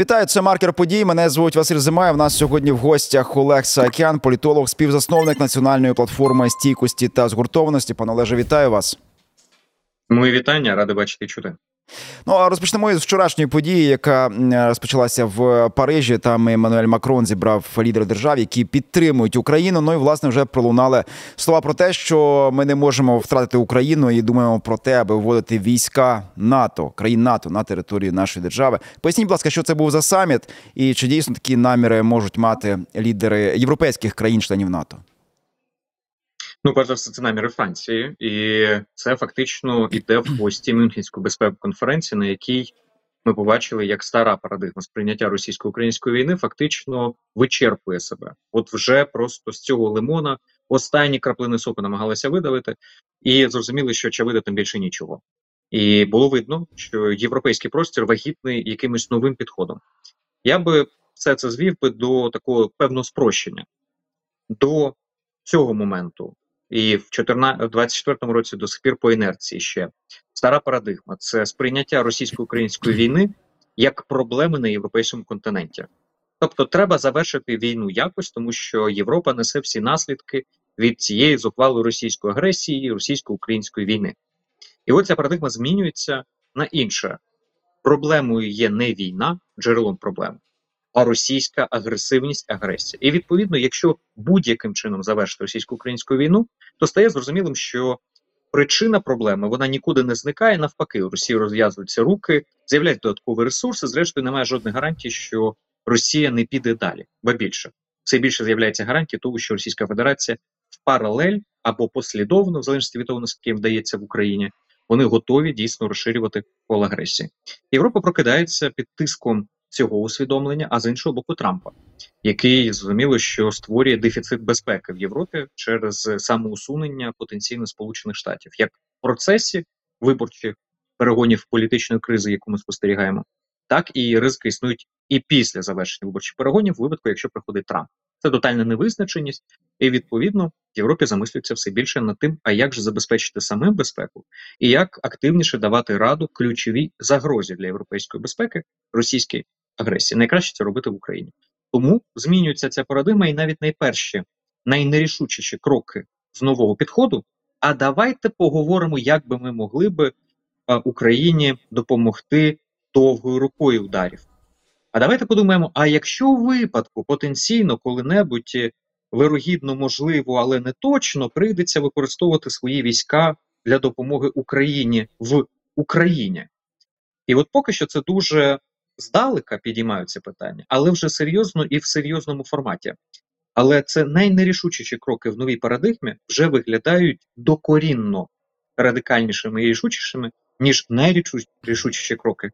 Вітаю, це маркер подій. Мене звуть Василь Зимаєв. У нас сьогодні в гостях Олег Саакян, політолог, співзасновник національної платформи стійкості та згуртованості. Пане Олеже, вітаю вас. Мої вітання, радий бачити і чути. Ну а розпочнемо із вчорашньої події, яка розпочалася в Парижі. Там Еммануель Макрон зібрав лідери держав, які підтримують Україну. Ну і власне вже пролунали слова про те, що ми не можемо втратити Україну і думаємо про те, аби вводити війська НАТО, країн НАТО на територію нашої держави. Поясніть, будь ласка, що це був за саміт, і чи дійсно такі наміри можуть мати лідери європейських країн-членів НАТО? Ну, перш за все, це наміри Франції, і це фактично іде в гості Мюнхенської безпекової конференції, на якій ми побачили, як стара парадигма сприйняття російсько-української війни фактично вичерпує себе. От вже просто з цього лимона останні краплини соку намагалися видавити, і зрозуміли, що очевидно там більше нічого. І було видно, що європейський простір вагітний якимось новим підходом. Я би все це звів би до такого певного спрощення. До цього моменту і в 24-му році до сих пір по інерції ще стара парадигма це сприйняття російсько-української війни як проблеми на європейському континенті. Тобто, треба завершити війну якось, тому що Європа несе всі наслідки від цієї зухвалої російської агресії, російсько-української війни. І от ця парадигма змінюється на інше. Проблемою є не війна, джерелом проблеми, а російська агресивність, агресія. І відповідно, якщо будь-яким чином завершити російсько-українську війну, то стає зрозумілим, що причина проблеми вона нікуди не зникає. Навпаки, у Росії розв'язуються руки, з'являються додаткові ресурси. Зрештою, немає жодних гарантій, що Росія не піде далі, бо більше все більше з'являється гарантії того, що Російська Федерація в паралель або послідовно, в залежності від того, наскільки їм вдається в Україні, вони готові дійсно розширювати коло агресії. Європа прокидається під тиском цього усвідомлення, а з іншого боку, Трампа, який зрозуміло, що створює дефіцит безпеки в Європі через самоусунення потенційно Сполучених Штатів, як в процесі виборчих перегонів політичної кризи, яку ми спостерігаємо, так і ризики існують і після завершення виборчих перегонів, в випадку, якщо приходить Трамп. Це тотальна невизначеність, і відповідно в Європі замислюється все більше над тим, а як же забезпечити самим безпеку, і як активніше давати раду ключовій загрозі для європейської безпеки російській агресії. Найкраще це робити в Україні. Тому змінюється ця парадигма, і навіть найперші, найнерішучіші кроки з нового підходу. А давайте поговоримо, як би ми могли би Україні допомогти довгою рукою ударів. А давайте подумаємо: а якщо у випадку потенційно коли-небудь е, вирогідно можливо, але не точно прийдеться використовувати свої війська для допомоги Україні в Україні. І от поки що це дуже здалека підіймаються питання, але вже серйозно і в серйозному форматі. Але це найнерішучіші кроки в новій парадигмі вже виглядають докорінно радикальнішими і рішучішими, ніж найрішучіші кроки,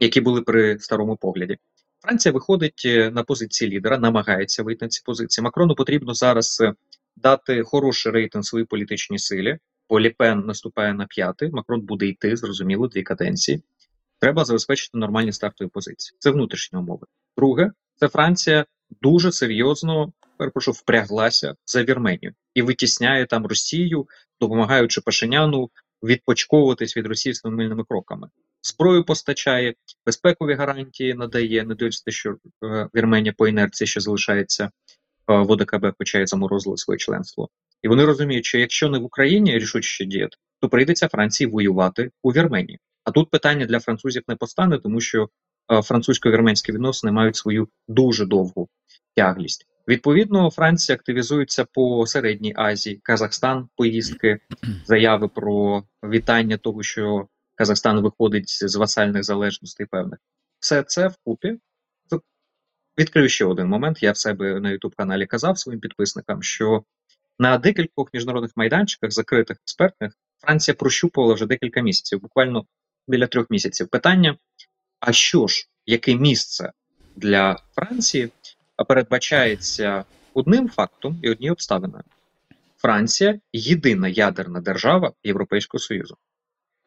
які були при старому погляді. Франція виходить е, на позиції лідера, намагається вийти на ці позиції. Макрону потрібно зараз е, дати хороший рейтинг своїй політичній силі. бо Ліпен наступає на п'ятий. Макрон буде йти, зрозуміло, дві каденції. Треба забезпечити нормальні стартові позиції. Це внутрішні умови. Друге, це Франція дуже серйозно перепрошую, впряглася за Вірменію і витісняє там Росію, допомагаючи Пашиняну відпочковуватись від Росії з мильними кроками. Зброю постачає, безпекові гарантії надає, не дивлячись, що е, Вірменія по інерції ще залишається е, в ОДКБ, хоча й заморозили своє членство. І вони розуміють, що якщо не в Україні рішуче діяти, то прийдеться Франції воювати у Вірменії. А тут питання для французів не постане, тому що е, французько-вірменські відносини мають свою дуже довгу тяглість. Відповідно, Франція активізується по середній Азії, Казахстан, поїздки, заяви про вітання того, що Казахстан виходить з васальних залежностей певних. Все це вкупі. Відкрию ще один момент. Я в себе на youtube каналі казав своїм підписникам, що на декількох міжнародних майданчиках, закритих експертних, Франція прощупувала вже декілька місяців, буквально біля трьох місяців. Питання: а що ж, яке місце для Франції передбачається одним фактом і однією обставиною? Франція єдина ядерна держава Європейського Союзу.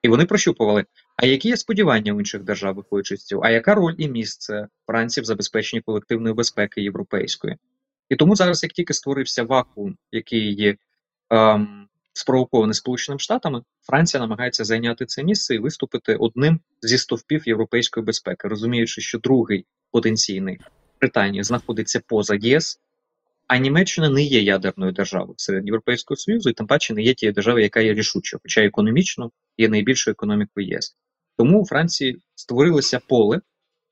І вони прощупували, а які є сподівання у інших держав, виходячи з цього, а яка роль і місце Франції в забезпеченні колективної безпеки європейської? І тому зараз, як тільки створився вакуум, який є ем, спровокований Сполученими Штатами, Франція намагається зайняти це місце і виступити одним зі стовпів європейської безпеки, розуміючи, що другий потенційний Британії знаходиться поза ЄС, а Німеччина не є ядерною державою серед Європейського Союзу, і тим паче не є тією державою, яка є рішучою, хоча економічно є найбільшою економікою ЄС. Тому у Франції створилося поле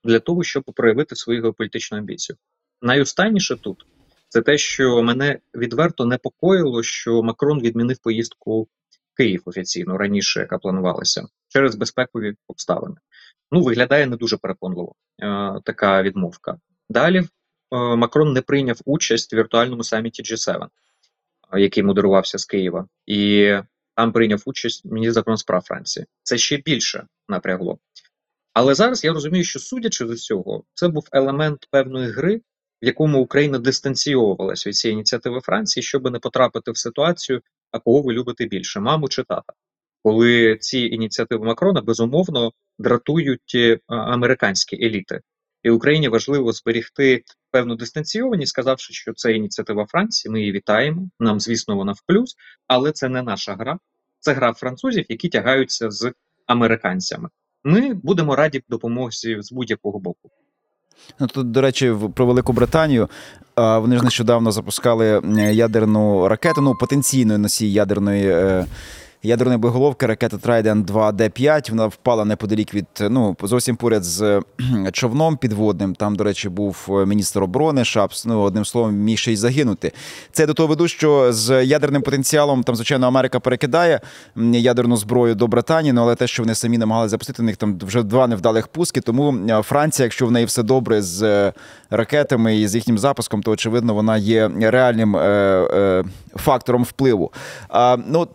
для того, щоб проявити свою геополітичну амбіцію. Найостанніше тут це те, що мене відверто непокоїло, що Макрон відмінив поїздку в Київ офіційно раніше, яка планувалася, через безпекові обставини. Ну, виглядає не дуже переконливо е, така відмовка. Далі е, Макрон не прийняв участь в віртуальному саміті G7, е, який модерувався з Києва, і там прийняв участь міністр справ Франції. Це ще більше напрягло. Але зараз я розумію, що судячи з цього, це був елемент певної гри, в якому Україна дистанційовувалась від цієї ініціативи Франції, щоб не потрапити в ситуацію, а кого ви любите більше, маму чи тата. Коли ці ініціативи Макрона безумовно дратують е, американські еліти, і Україні важливо зберігти певну дистанційованість, сказавши, що це ініціатива Франції. Ми її вітаємо. Нам, звісно, вона в плюс, але це не наша гра, це гра французів, які тягаються з американцями. Ми будемо раді допомозі з будь-якого боку. Ну тут, до речі, про Велику Британію. Вони ж нещодавно запускали ядерну ракету, ну потенційної носій ядерної е, ядерної боєголовки ракета Trident 2 d 5 Вона впала неподалік від ну зовсім поряд з човном підводним. Там, до речі, був е, міністр оборони Шапс. Ну одним словом, міг ще й загинути. Це до того веду, що з ядерним потенціалом там, звичайно, Америка перекидає ядерну зброю до Британії, ну, але те, що вони самі намагалися запустити, у них там вже два невдалих пуски. Тому Франція, якщо в неї все добре з е, ракетами і з їхнім запуском, то очевидно вона є реальним е, е, фактором впливу. А, ну,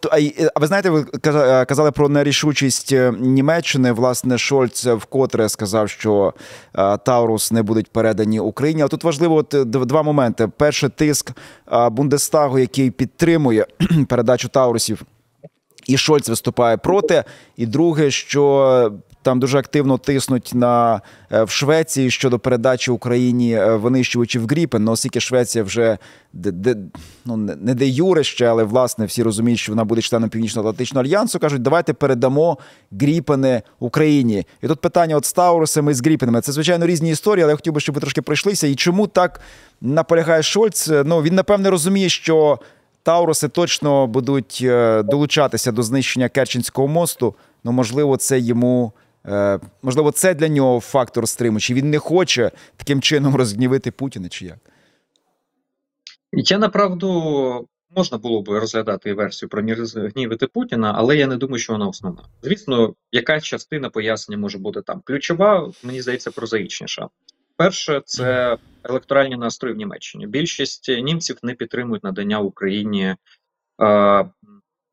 а ви знаєте, знаєте, ви казали про нерішучість е, Німеччини. Власне, Шольц вкотре сказав, що е, Таурус не будуть передані Україні. Але тут важливо от е, два моменти: перший тиск Бундестагу, який підтримує передачу Таурусів. І Шольц виступає проти. І друге, що там дуже активно тиснуть на е, в Швеції щодо передачі Україні е, винищувачів Гріпен. Ну, оскільки Швеція вже де, де, ну, не де юре ще, але власне всі розуміють, що вона буде членом Північно-Атлантичного альянсу. кажуть, давайте передамо Гріпени Україні. І тут питання от з Таурусами з Гріпенами. Це звичайно різні історії, але я хотів би, щоб ви трошки пройшлися. І чому так наполягає Шольц? Ну він напевне розуміє, що. Тауруси точно будуть е, долучатися до знищення Керченського мосту. Ну можливо, це йому можливо, це для нього фактор стриму, чи він не хоче таким чином розгнівити Путіна, чи як? Я направду можна було б розглядати версію про розгнівити Путіна, але я не думаю, що вона основна. Звісно, яка частина пояснення може бути там. Ключова, мені здається, прозаїчніша. Перше, це електоральні настрої в Німеччині. Більшість німців не підтримують надання Україні е,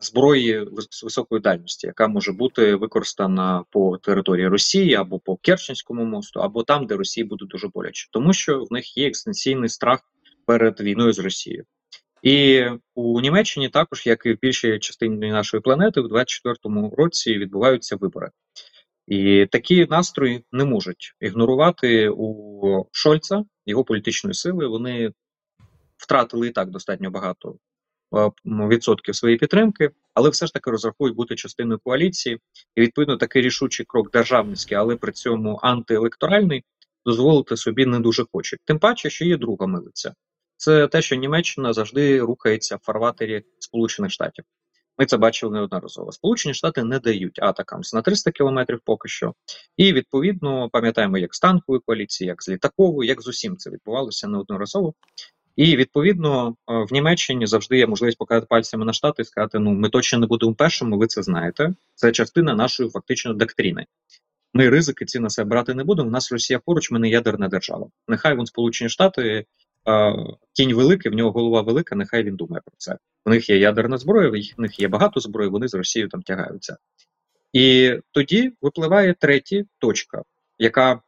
зброї з високої дальності, яка може бути використана по території Росії або по Керченському мосту, або там, де Росії буде дуже боляче, тому що в них є екстенційний страх перед війною з Росією. І у Німеччині також, як і в більшій частині нашої планети, в 24-му році відбуваються вибори. І такі настрої не можуть ігнорувати у Шольца його політичної сили. Вони втратили і так достатньо багато відсотків своєї підтримки, але все ж таки розрахують бути частиною коаліції, і відповідно такий рішучий крок державницький, але при цьому антиелекторальний, дозволити собі не дуже хочуть. Тим паче, що є друга милиця. Це те, що Німеччина завжди рухається в фарватері Сполучених Штатів. Ми це бачили неодноразово. Сполучені Штати не дають атакам на 300 кілометрів поки що. І відповідно пам'ятаємо, як з танкової коаліції, як з літаковою, як з усім це відбувалося неодноразово. І відповідно е, в Німеччині завжди є можливість показати пальцями на штати і сказати: ну ми точно не будемо першими, ви це знаєте. Це частина нашої фактично доктрини. Ми ризики ці на себе брати не будемо. У нас Росія поруч, ми не ядерна держава. Нехай вон Сполучені Штати е, кінь великий, в нього голова велика. Нехай він думає про це. У них є ядерна зброя, в них є багато зброї. Вони з Росією там тягаються. І тоді випливає третя точка, яка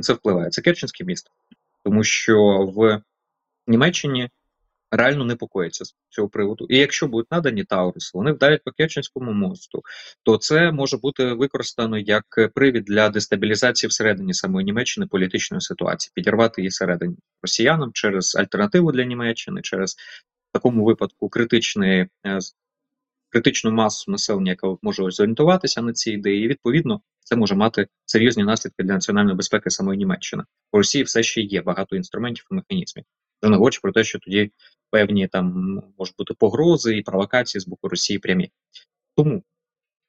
це впливає. Це Керченське місто, тому що в Німеччині реально непокоїться з цього приводу. І якщо будуть надані Тауруси, вони вдарять по Керченському мосту, то це може бути використано як привід для дестабілізації всередині самої Німеччини політичної ситуації, підірвати її всередині росіянам через альтернативу для Німеччини, через в такому випадку критичний е, критичну масу населення, яка може зорієнтуватися на ці ідеї, і відповідно це може мати серйозні наслідки для національної безпеки самої Німеччини. У Росії все ще є багато інструментів і механізмів. Вже не говорячи про те, що тоді певні там можуть бути погрози і провокації з боку Росії прямі. Тому,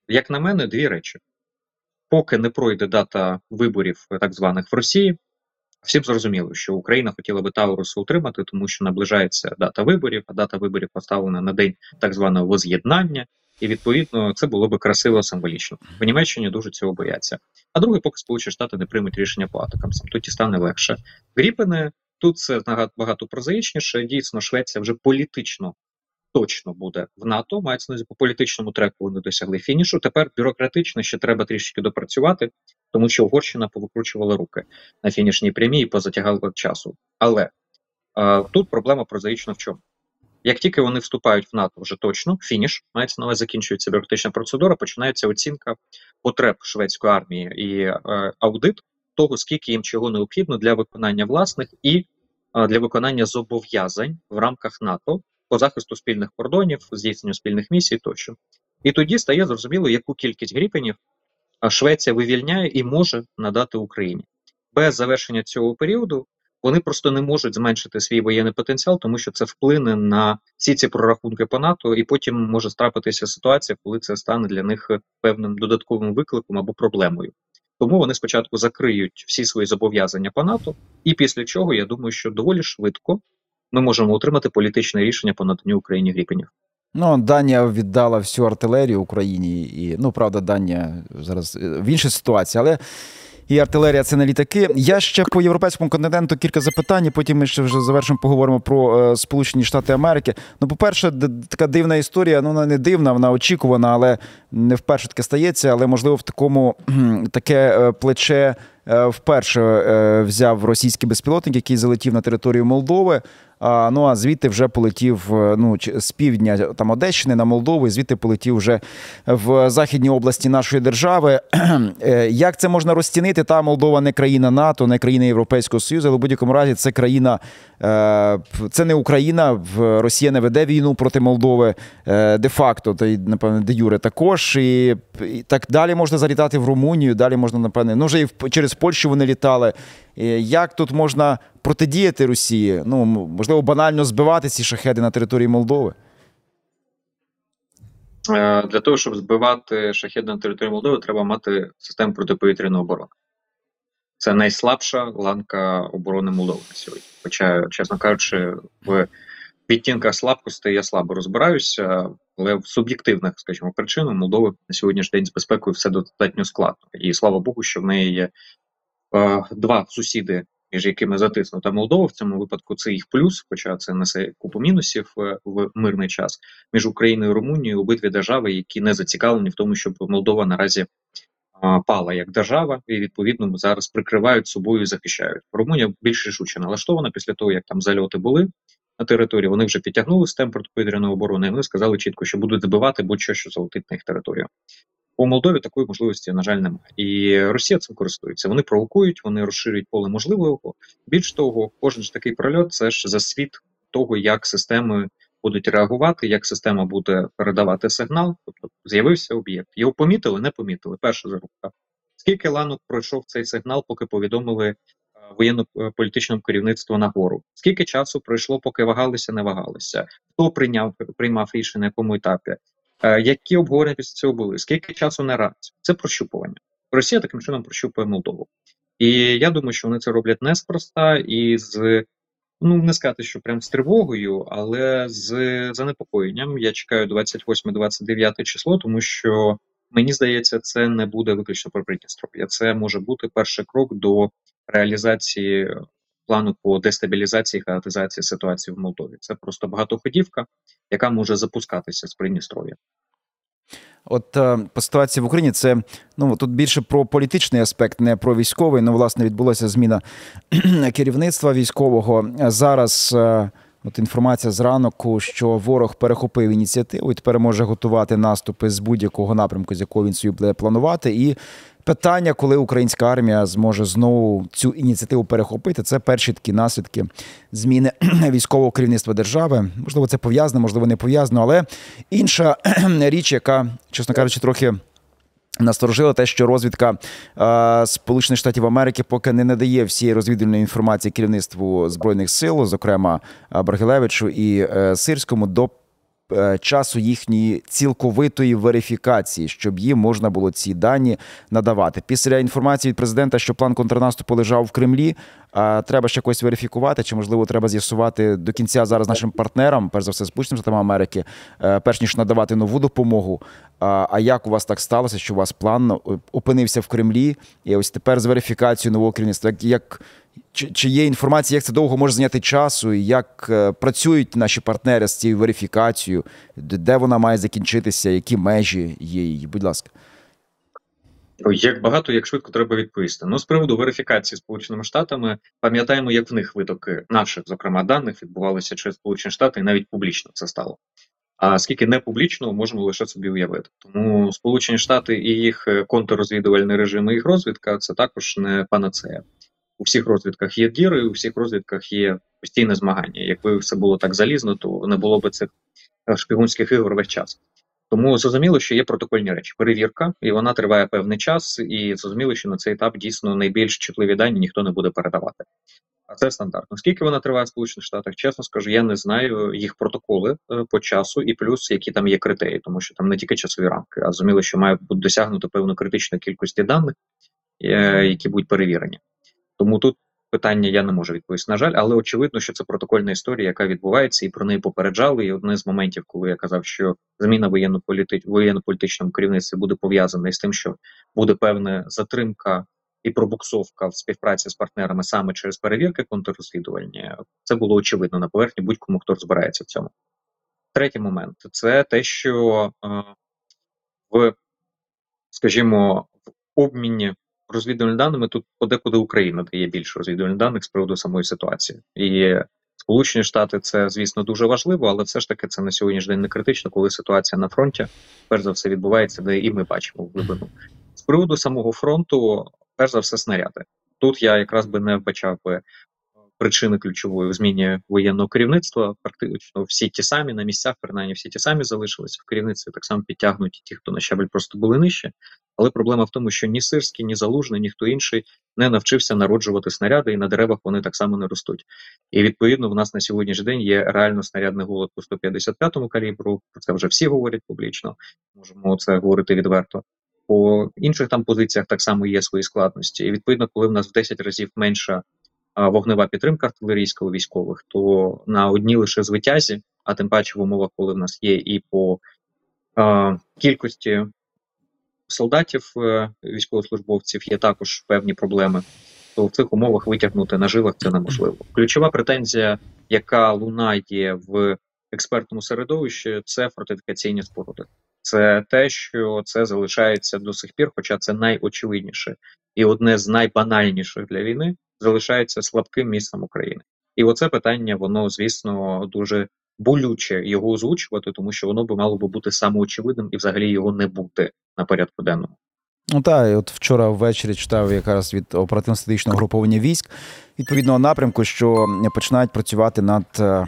як на мене, дві речі: поки не пройде дата виборів так званих в Росії. Всім зрозуміло, що Україна хотіла би Таурусу утримати, тому що наближається дата виборів, а дата виборів поставлена на день так званого воз'єднання, і відповідно це було би красиво символічно. В Німеччині дуже цього бояться. А друге, поки Сполучені Штати не приймуть рішення по атакамсам, тоді стане легше. Гріпини тут це набагато прозаїчніше. Дійсно, Швеція вже політично точно буде в НАТО. Мається на по політичному треку. Вони досягли фінішу. Тепер бюрократично ще треба трішки допрацювати, тому що Угорщина повикручувала руки на фінішній прямій і позатягала часу. Але е, тут проблема прозаїчна в чому? Як тільки вони вступають в НАТО вже точно, фініш мається увазі, закінчується бюрократична процедура, починається оцінка потреб шведської армії і е, аудит того, скільки їм чого необхідно для виконання власних і е, для виконання зобов'язань в рамках НАТО по захисту спільних кордонів, здійсненню спільних місій тощо. І тоді стає зрозуміло, яку кількість гріпенів Швеція вивільняє і може надати Україні. Без завершення цього періоду вони просто не можуть зменшити свій воєнний потенціал, тому що це вплине на всі ці прорахунки по НАТО, і потім може трапитися ситуація, коли це стане для них певним додатковим викликом або проблемою. Тому вони спочатку закриють всі свої зобов'язання по НАТО, і після чого я думаю, що доволі швидко ми можемо отримати політичне рішення по наданню Україні гріпенів. Ну, Данія віддала всю артилерію Україні, і ну правда, Данія зараз е, в іншій ситуації, але і артилерія це не літаки. Я ще по європейському континенту кілька запитань. Потім ми ще вже завершимо. Поговоримо про е, Сполучені Штати Америки. Ну, по-перше, така дивна історія. Ну вона не дивна, вона очікувана, але не вперше таке стається. Але можливо в такому таке е, плече вперше е, взяв російський безпілотник, який залетів на територію Молдови. Ну а звідти вже полетів е, ну, з півдня там Одещини на Молдову, і звідти полетів вже в західній області нашої держави. Е, як це можна розцінити? Та Молдова не країна НАТО, не країна Європейського Союзу, але в будь-якому разі це країна, е, це не Україна. Росія не веде війну проти Молдови де-факто, та й напевне де Юре також. І, і так далі можна залітати в Румунію. Далі можна напевне, ну вже і через Польщу вони літали. Як тут можна протидіяти Росії? Ну можливо, банально збивати ці шахеди на території Молдови? Е, для того, щоб збивати шахеди на території Молдови, треба мати систему протиповітряної оборони. Це найслабша ланка оборони Молдови на сьогодні. Хоча, чесно кажучи, в відтінках слабкості я слабо розбираюся, але в суб'єктивних, скажімо, причинах Молдови на сьогоднішній день з безпекою все достатньо складно. І слава Богу, що в неї є два сусіди, між якими затиснута Молдова. В цьому випадку це їх плюс, хоча це несе купу мінусів е, в мирний час між Україною і Румунією обидві держави, які не зацікавлені в тому, щоб Молдова наразі пала як держава, і відповідно зараз прикривають собою і захищають. Румунія більш рішуче налаштована після того, як там зальоти були. На території вони вже підтягнули систему протиповітряної оборони. і Вони сказали чітко, що будуть забивати будь-що, що залетить на їх територію. У Молдові такої можливості, на жаль, немає. І Росія цим користується. Вони провокують, вони розширюють поле можливого. Більш того, кожен ж такий прольот це ж за світ того, як системи будуть реагувати, як система буде передавати сигнал. Тобто з'явився об'єкт. Його помітили, не помітили. Перша зарубка. Скільки ланок пройшов цей сигнал, поки повідомили е, воєнно-політичному керівництву нагору? Скільки часу пройшло, поки вагалися, не вагалися? Хто прийняв приймав рішення на якому етапі? Е, які обговорення після цього були? Скільки часу на наразі? Це прощупування. Росія таким чином прощупує Молдову. І я думаю, що вони це роблять неспроста і з ну не сказати, що прям з тривогою, але з занепокоєнням. Я чекаю 28-29 число, тому що мені здається, це не буде виключно про Придністров'я. Це може бути перший крок до реалізації плану по дестабілізації і хаотизації ситуації в Молдові. Це просто багатоходівка, яка може запускатися з Придністров'я. От е, по ситуації в Україні це ну тут більше про політичний аспект, не про військовий. Ну, власне, відбулася зміна керівництва військового. Зараз е, от інформація з ранку, що ворог перехопив ініціативу і тепер може готувати наступи з будь-якого напрямку, з якого він собі буде планувати. І питання, коли українська армія зможе знову цю ініціативу перехопити, це перші такі наслідки зміни військового керівництва держави. Можливо, це пов'язано, можливо, не пов'язано. Але інша річ, яка, чесно кажучи, трохи. Насторожила те, що розвідка е, Сполучених Штатів Америки поки не надає всієї розвідувальної інформації керівництву збройних сил, зокрема Брагилевичу і е, Сирському, до часу їхньої цілковитої верифікації, щоб їм можна було ці дані надавати. Після інформації від президента, що план контрнаступу лежав в Кремлі. Треба ще якось верифікувати, чи можливо треба з'ясувати до кінця зараз нашим партнерам, перш за все, Сполученим Штатами Америки, е, перш ніж надавати нову допомогу. А як у вас так сталося, що у вас план е, опинився в Кремлі? І ось тепер з верифікацією нового керівництва, як чи чи є інформація, як це довго може зайняти часу, і як е, працюють наші партнери з цією верифікацією, де вона має закінчитися, які межі є її? Будь ласка. Як багато, як швидко треба відповісти. Ну, з приводу верифікації Сполученими Штатами, пам'ятаємо, як в них витоки наших, зокрема, даних відбувалися через Сполучені Штати, і навіть публічно це стало. А скільки не публічно, можемо лише собі уявити. Тому Сполучені Штати і їх е, контррозвідувальний режим, і їх розвідка це також не панацея у всіх розвідках є діри, у всіх розвідках є постійне змагання. Якби все було так залізно, то не було б цих е, шпигунських ігор весь час. Тому зрозуміло, що є протокольні речі. Перевірка, і вона триває певний час, і зрозуміло, що на цей етап дійсно найбільш чутливі дані ніхто не буде передавати. А це стандартно. Скільки вона триває в Сполучених Штатах? Чесно скажу, я не знаю їх протоколи е, по часу і плюс які там є критерії, тому що там не тільки часові рамки, а зрозуміло, що має бути досягнуто певну критичну кількості даних, е, які будуть перевірені. Тому тут питання я не можу відповісти. На жаль, але очевидно, що це протокольна історія, яка відбувається, і про неї попереджали. І одне з моментів, коли я казав, що зміна воєнно-політичному керівництві буде пов'язана із тим, що буде певна затримка і пробуксовка в співпраці з партнерами саме через перевірки контррозвідувальні, це було очевидно на поверхні будь-кому хто розбирається в цьому. Третій момент це те, що е, в, скажімо, в обміні розвідувальними даними тут подекуди Україна дає більше розвідувальних даних з приводу самої ситуації. І Сполучені Штати це, звісно, дуже важливо, але все ж таки це на сьогоднішній день не критично, коли ситуація на фронті перш за все відбувається, де і ми бачимо глибину. З приводу самого фронту, перш за все, снаряди. Тут я якраз би не вбачав би причини ключової в зміні воєнного керівництва. Практично всі ті самі на місцях, принаймні всі ті самі залишилися в керівництві. Так само підтягнуті ті, хто на щабель просто були нижче. Але проблема в тому, що ні Сирський, ні Залужний, ніхто інший не навчився народжувати снаряди, і на деревах вони так само не ростуть. І відповідно в нас на сьогоднішній день є реально снарядний голод по 155-му калібру. Про це вже всі говорять публічно. Можемо це говорити відверто. По інших там позиціях так само є свої складності. І відповідно, коли в нас в 10 разів менша вогнева підтримка артилерійського військових, то на одній лише звитязі, а тим паче в умовах, коли в нас є і по а, кількості солдатів, е, військовослужбовців, є також певні проблеми, то в цих умовах витягнути на жилах це неможливо. Ключова претензія, яка лунає в експертному середовищі, це фортифікаційні споруди. Це те, що це залишається до сих пір, хоча це найочевидніше і одне з найбанальніших для війни залишається слабким місцем України. І оце питання, воно звісно дуже болюче його озвучувати, тому що воно би мало би бути самоочевидним і взагалі його не бути на порядку денному. Ну так, от вчора ввечері читав якраз від оперативно-стратегічного груповання військ відповідного напрямку, що починають працювати над е,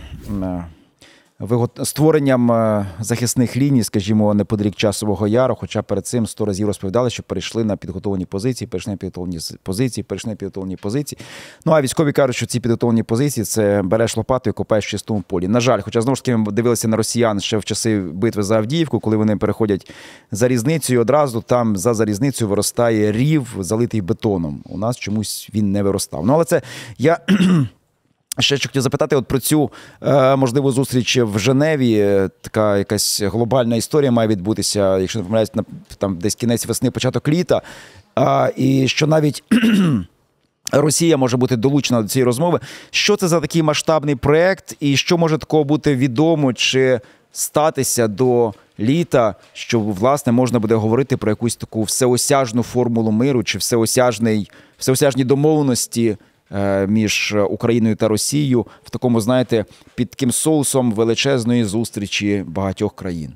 створенням е, захисних ліній, скажімо, неподалік часового яру. Хоча перед цим сто разів розповідали, що перейшли на підготовлені позиції, перейшли на підготовлені позиції, перейшли на підготовлені позиції. Ну а військові кажуть, що ці підготовлені позиції це береш лопату і копаєш в чистому полі. На жаль, хоча знову ж таки ми дивилися на росіян ще в часи битви за Авдіївку, коли вони переходять за різницю, і одразу там за залізницю виростає рів, залитий бетоном. У нас чомусь він не виростав. Ну але це я. Ще що хотів запитати от про цю е, можливу зустріч в Женеві. Така якась глобальна історія має відбутися, якщо не помиляюсь, там десь кінець весни, початок літа. А, І що навіть Росія може бути долучена до цієї розмови. Що це за такий масштабний проект, і що може такого бути відомо чи статися до літа, що власне можна буде говорити про якусь таку всеосяжну формулу миру чи всеосяжний, всеосяжні домовленості? Е, між Україною та Росією в такому, знаєте, під таким соусом величезної зустрічі багатьох країн?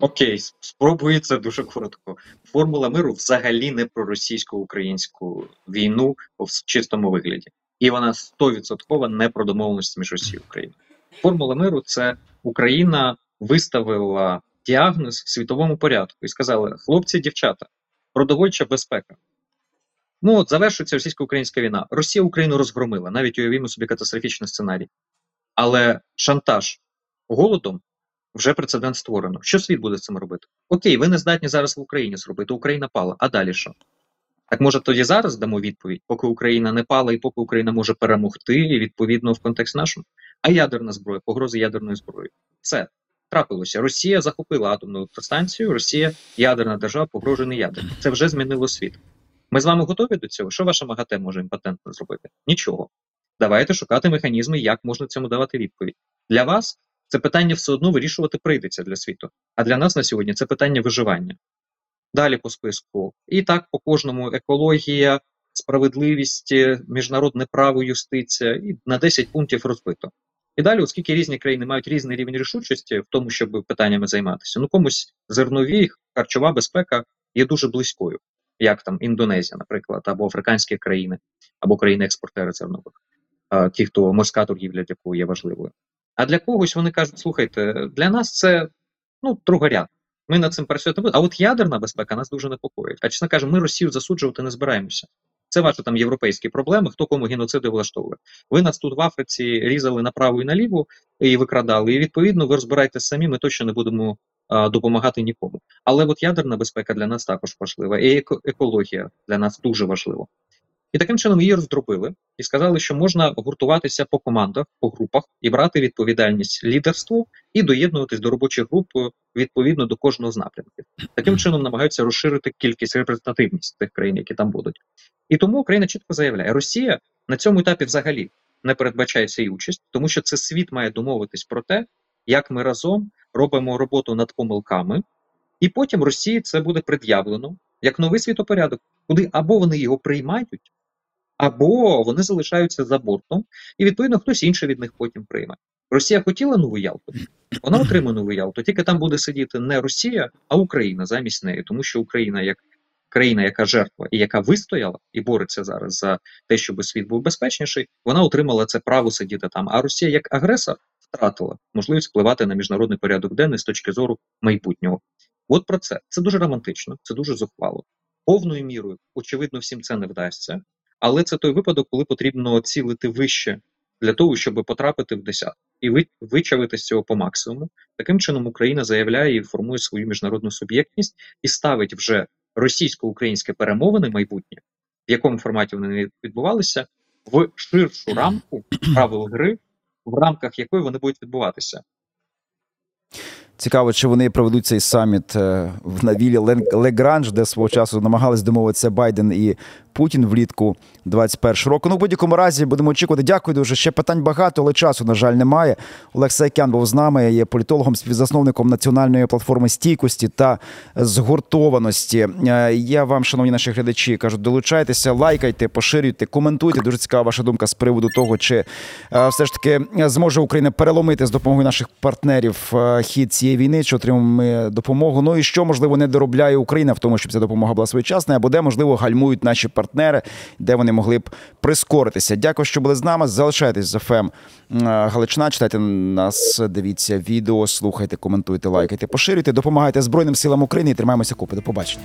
Окей, спробую це дуже коротко. Формула миру взагалі не про російсько-українську війну в чистому вигляді, і вона 100% не про домовленості між Росією і Україною. Формула миру це Україна виставила діагноз світовому порядку і сказала: хлопці, дівчата, продовольча безпека. Ну от завершується російсько-українська війна. Росія Україну розгромила, навіть уявімо собі катастрофічний сценарій. Але шантаж голодом вже прецедент створено. Що світ буде з цим робити? Окей, ви не здатні зараз в Україні зробити. Україна пала. А далі що? Так може тоді зараз дамо відповідь, поки Україна не пала і поки Україна може перемогти, і відповідно в контекст нашому. А ядерна зброя, погрози ядерної зброї. Все трапилося. Росія захопила атомну електростанцію, Росія ядерна держава, погрожує не ядерна. Це вже змінило світ. Ми з вами готові до цього? Що ваша МАГАТЕ може імпотентно зробити? Нічого. Давайте шукати механізми, як можна цьому давати відповідь. Для вас це питання все одно вирішувати прийдеться для світу. А для нас на сьогодні це питання виживання. Далі по списку. І так по кожному екологія, справедливість, е, міжнародне право, юстиція, і на 10 пунктів розбито. І далі, оскільки різні країни мають різний рівень рішучості в тому, щоб питаннями займатися, ну комусь зернові, харчова безпека є дуже близькою, як там Індонезія, наприклад, або африканські країни, або країни-експортери зернових, ті, хто морська торгівля, для кого є важливою. А для когось вони кажуть: слухайте, для нас це ну другоряд. Ми над цим будемо. А от ядерна безпека нас дуже непокоїть. А чесно кажемо, ми Росію засуджувати не збираємося. Це ваші там європейські проблеми, хто кому геноциди влаштовує. Ви нас тут в Африці різали направо і наліво і викрадали. І відповідно ви розбираєтесь самі. Ми точно не будемо допомагати нікому. Але от ядерна безпека для нас також важлива, і еко- екологія для нас дуже важлива. І таким чином її роздробили і сказали, що можна гуртуватися по командах, по групах і брати відповідальність лідерству і доєднуватись до робочих груп е, відповідно до кожного з напрямків. Таким чином намагаються розширити кількість репрезентативність тих країн, які там будуть. І тому Україна чітко заявляє, Росія на цьому етапі взагалі не передбачає її участь, тому що це світ має домовитись про те, як ми разом робимо роботу над помилками, і потім Росії це буде пред'явлено як новий світопорядок, куди або вони його приймають, або вони залишаються за бортом, і відповідно хтось інший від них потім прийме. Росія хотіла нову Ялту, вона отримає нову Ялту. Тільки там буде сидіти не Росія, а Україна замість неї, тому що Україна як країна, яка жертва і яка вистояла і бореться зараз за те, щоб світ був безпечніший, вона отримала це право сидіти там. А Росія як агресор втратила можливість впливати на міжнародний порядок денний з точки зору майбутнього. От про це це дуже романтично, це дуже зухвало. Повною мірою, очевидно, всім це не вдасться, але це той випадок, коли потрібно цілити вище для того, щоб потрапити в десятку і ви- вичавити з цього по максимуму. Таким чином Україна заявляє і формує свою міжнародну суб'єктність і ставить вже російсько-українське перемовини майбутнє, в якому форматі вони відбувалися, в ширшу рамку правил гри, в рамках якої вони будуть відбуватися. Цікаво, чи вони проведуть цей саміт е, в на вілі Легранж, де свого часу намагались домовитися Байден і Путін влітку 21 року. Ну, в будь-якому разі будемо очікувати. Дякую дуже. Ще питань багато, але часу, на жаль, немає. Олег Сайкян був з нами, є політологом, співзасновником національної платформи стійкості та згуртованості. Е, Я вам, шановні наші глядачі, кажу, долучайтеся, лайкайте, поширюйте, коментуйте. Дуже цікава ваша думка з приводу того, чи е, все ж таки зможе Україна переломити з допомогою наших партнерів хід цієї війни, чи отримаємо ми допомогу. Ну і що можливо не доробляє Україна в тому, щоб ця допомога була своєчасна, або де можливо гальмують наші партнери, де вони могли б прискоритися. Дякую, що були з нами. Залишайтесь з ФМ Галичина. Читайте нас, дивіться відео, слухайте, коментуйте, лайкайте, поширюйте, допомагайте Збройним силам України і тримаємося купи. До побачення.